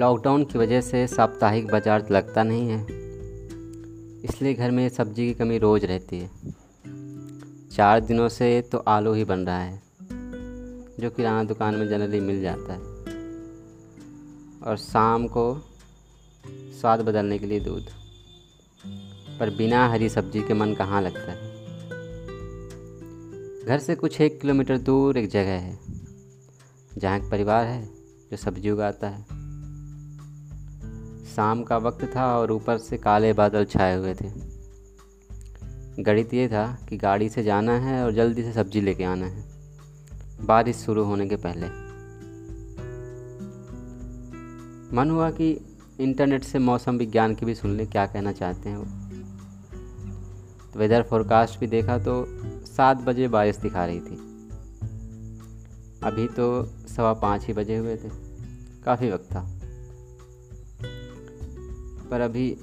Lockdown की वजह से साप्ताहिक बाज़ार लगता नहीं है। इसलिए घर में सब्ज़ी की कमी रोज़ रहती है। चार दिनों से तो आलू ही बन रहा है, जो किराना दुकान में जनरली मिल जाता है। और शाम को स्वाद बदलने के लिए दूध। पर बिना हरी सब्ज़ी के मन कहाँ लगता है? घर से कुछ एक किलोमीटर दूर एक जगह है, जहाँ एक परिवार है, जो सब्ज़ी उगाता है। शाम का वक्त था और ऊपर से काले बादल छाए हुए थे। गणित ये था कि गाड़ी से जाना है और जल्दी से सब्ज़ी लेके आना है। बारिश शुरू होने के पहले। मन हुआ कि इंटरनेट से मौसम विज्ञान की भी सुन ले, क्या कहना चाहते हैं वो। तो वेदर फोरकास्ट भी देखा तो सात बजे बारिश दिखा रही थी। अभी तो सवा पाँच ही बजे हुए थे। काफ़ी वक्त था। पर अभी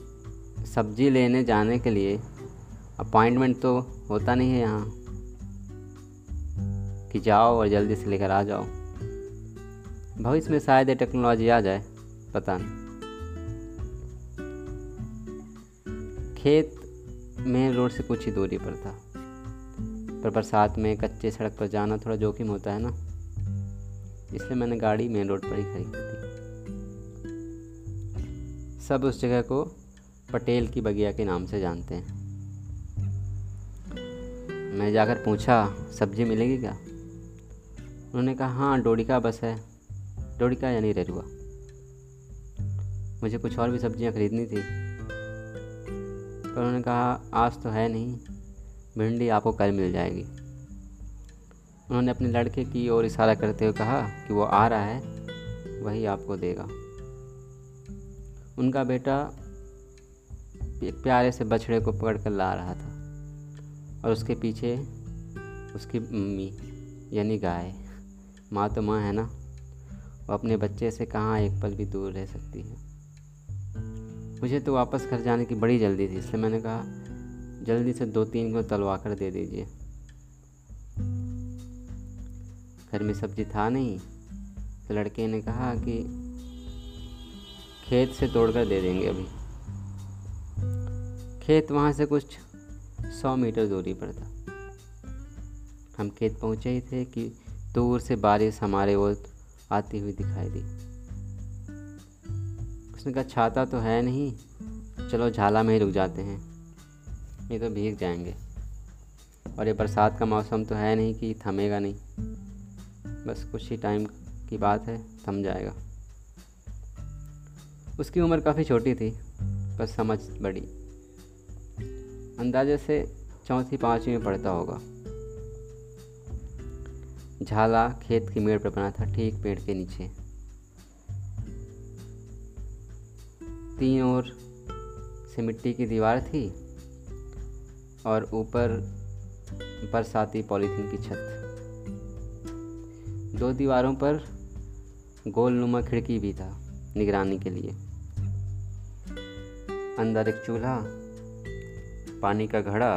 सब्ज़ी लेने जाने के लिए अपॉइंटमेंट तो होता नहीं है यहाँ, कि जाओ और जल्दी से लेकर आ जाओ। भविष्य में शायद ये टेक्नोलॉजी आ जाए, पता नहीं। खेत मेन रोड से कुछ ही दूरी पर था, पर बरसात में कच्चे सड़क पर जाना थोड़ा जोखिम होता है ना, इसलिए मैंने गाड़ी मेन रोड पर ही खरीद सब उस जगह को पटेल की बगिया के नाम से जानते हैं। मैं जाकर पूछा, सब्ज़ी मिलेगी क्या? उन्होंने कहा हाँ डोडिका बस है। डोडिका यानी रेरुआ। मुझे कुछ और भी सब्ज़ियाँ खरीदनी थी। पर उन्होंने कहा, आज तो है नहीं, भिंडी आपको कल मिल जाएगी। उन्होंने अपने लड़के की ओर इशारा करते हुए कहा कि वो आ रहा है, वही आपको देगा। उनका बेटा प्यारे से बछड़े को पकड़ कर ला रहा था और उसके पीछे उसकी मम्मी, यानी गाय, माँ तो माँ है ना? वो अपने बच्चे से कहाँ एक पल भी दूर रह सकती है? मुझे तो वापस घर जाने की बड़ी जल्दी थी, इसलिए मैंने कहा, जल्दी से दो तीन को तलवा कर दे दीजिए। घर में सब्ज़ी था नहीं तो लड़के ने कहा कि खेत से तोड़कर दे देंगे अभी। खेत वहाँ से कुछ सौ मीटर दूरी पर था। हम खेत पहुँचे ही थे कि दूर से बारिश हमारे ओर आती हुई दिखाई दी। उसने कहा, छाता तो है नहीं, चलो झाला में ही रुक जाते हैं ये तो भीग जाएँगे। और ये बरसात का मौसम तो है नहीं कि थमेगा नहीं। बस कुछ ही टाइम की बात है, थम जाएगा। उसकी उम्र काफ़ी छोटी थी, पर समझ बड़ी। अंदाजे से चौथी पाँचवीं में पढ़ता होगा। झाला खेत की मेड़ पर बना था, ठीक पेड़ के नीचे। तीन ओर से मिट्टी की दीवार थी और ऊपर बरसाती पॉलीथीन की छत। दो दीवारों पर गोलनुमा खिड़की भी था निगरानी के लिए। अंदर एक चूल्हा, पानी का घड़ा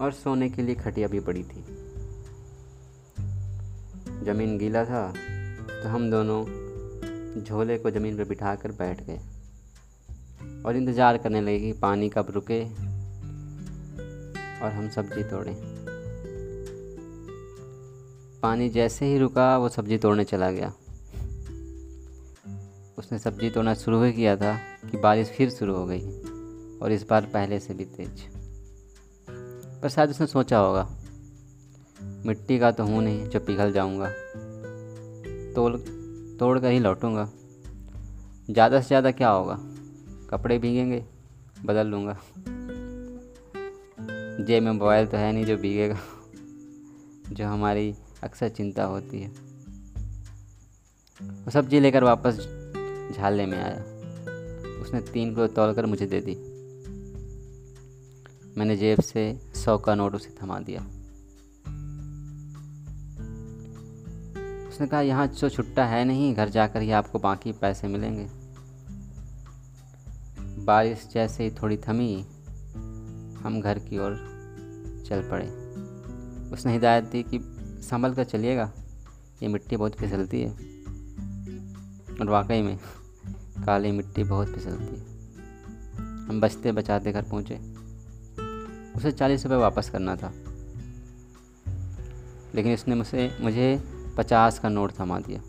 और सोने के लिए खटिया भी पड़ी थी। ज़मीन गीला था तो हम दोनों झोले को ज़मीन पर बिठाकर बैठ गए और इंतज़ार करने लगे कि पानी कब रुके और हम सब्ज़ी तोड़ें। पानी जैसे ही रुका, वो सब्ज़ी तोड़ने चला गया। उसने सब्ज़ी तोड़ना शुरू ही किया था। कि बारिश फिर शुरू हो गई और इस बार पहले से भी तेज। पर शायद उसने सोचा होगा, मिट्टी का तो हूँ नहीं जो पिघल जाऊँगा। तोड़ तोड़ कर ही लौटूँगा। ज़्यादा से ज़्यादा क्या होगा? कपड़े भीगेंगे, बदल लूँगा। जेब में मोबाइल तो है नहीं जो भीगेगा, जो हमारी अक्सर चिंता होती है। वो सब्ज़ी लेकर वापस झालने में आया। उसने तीन किलो तोल कर मुझे दे दी। मैंने जेब से सौ का नोट उसे थमा दिया। उसने कहा, यहाँ जो छुट्टा है नहीं, घर जाकर ही आपको बाकी पैसे मिलेंगे। बारिश जैसे ही थोड़ी थमी, हम घर की ओर चल पड़े। उसने हिदायत दी कि संभल कर चलिएगा, ये मिट्टी बहुत फिसलती है। और वाकई में काली मिट्टी बहुत फिसलती है। हम बचते बचाते घर पहुँचे। उसे चालीस रुपये वापस करना था। लेकिन उसने मुझसे, मुझे पचास का नोट थमा दिया।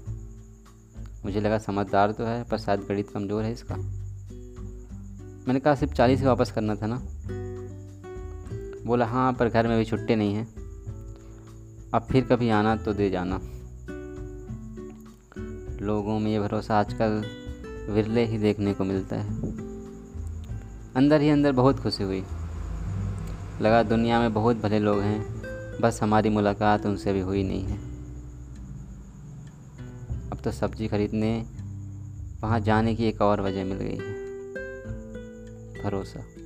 मुझे लगा समझदार तो है, पर शायद गणित कमज़ोर है इसका। मैंने कहा, सिर्फ़ चालीस वापस करना था ना? बोला हाँ पर घर में भी छुट्टे नहीं हैं। अब फिर कभी आना तो दे जाना। लोगों में ये भरोसा आजकल विरले ही देखने को मिलता है। अंदर ही अंदर बहुत खुशी हुई। लगा दुनिया में बहुत भले लोग हैं, बस हमारी मुलाकात उनसे भी हुई नहीं है। अब तो सब्ज़ी खरीदने, वहाँ जाने की एक और वजह मिल गई है। भरोसा।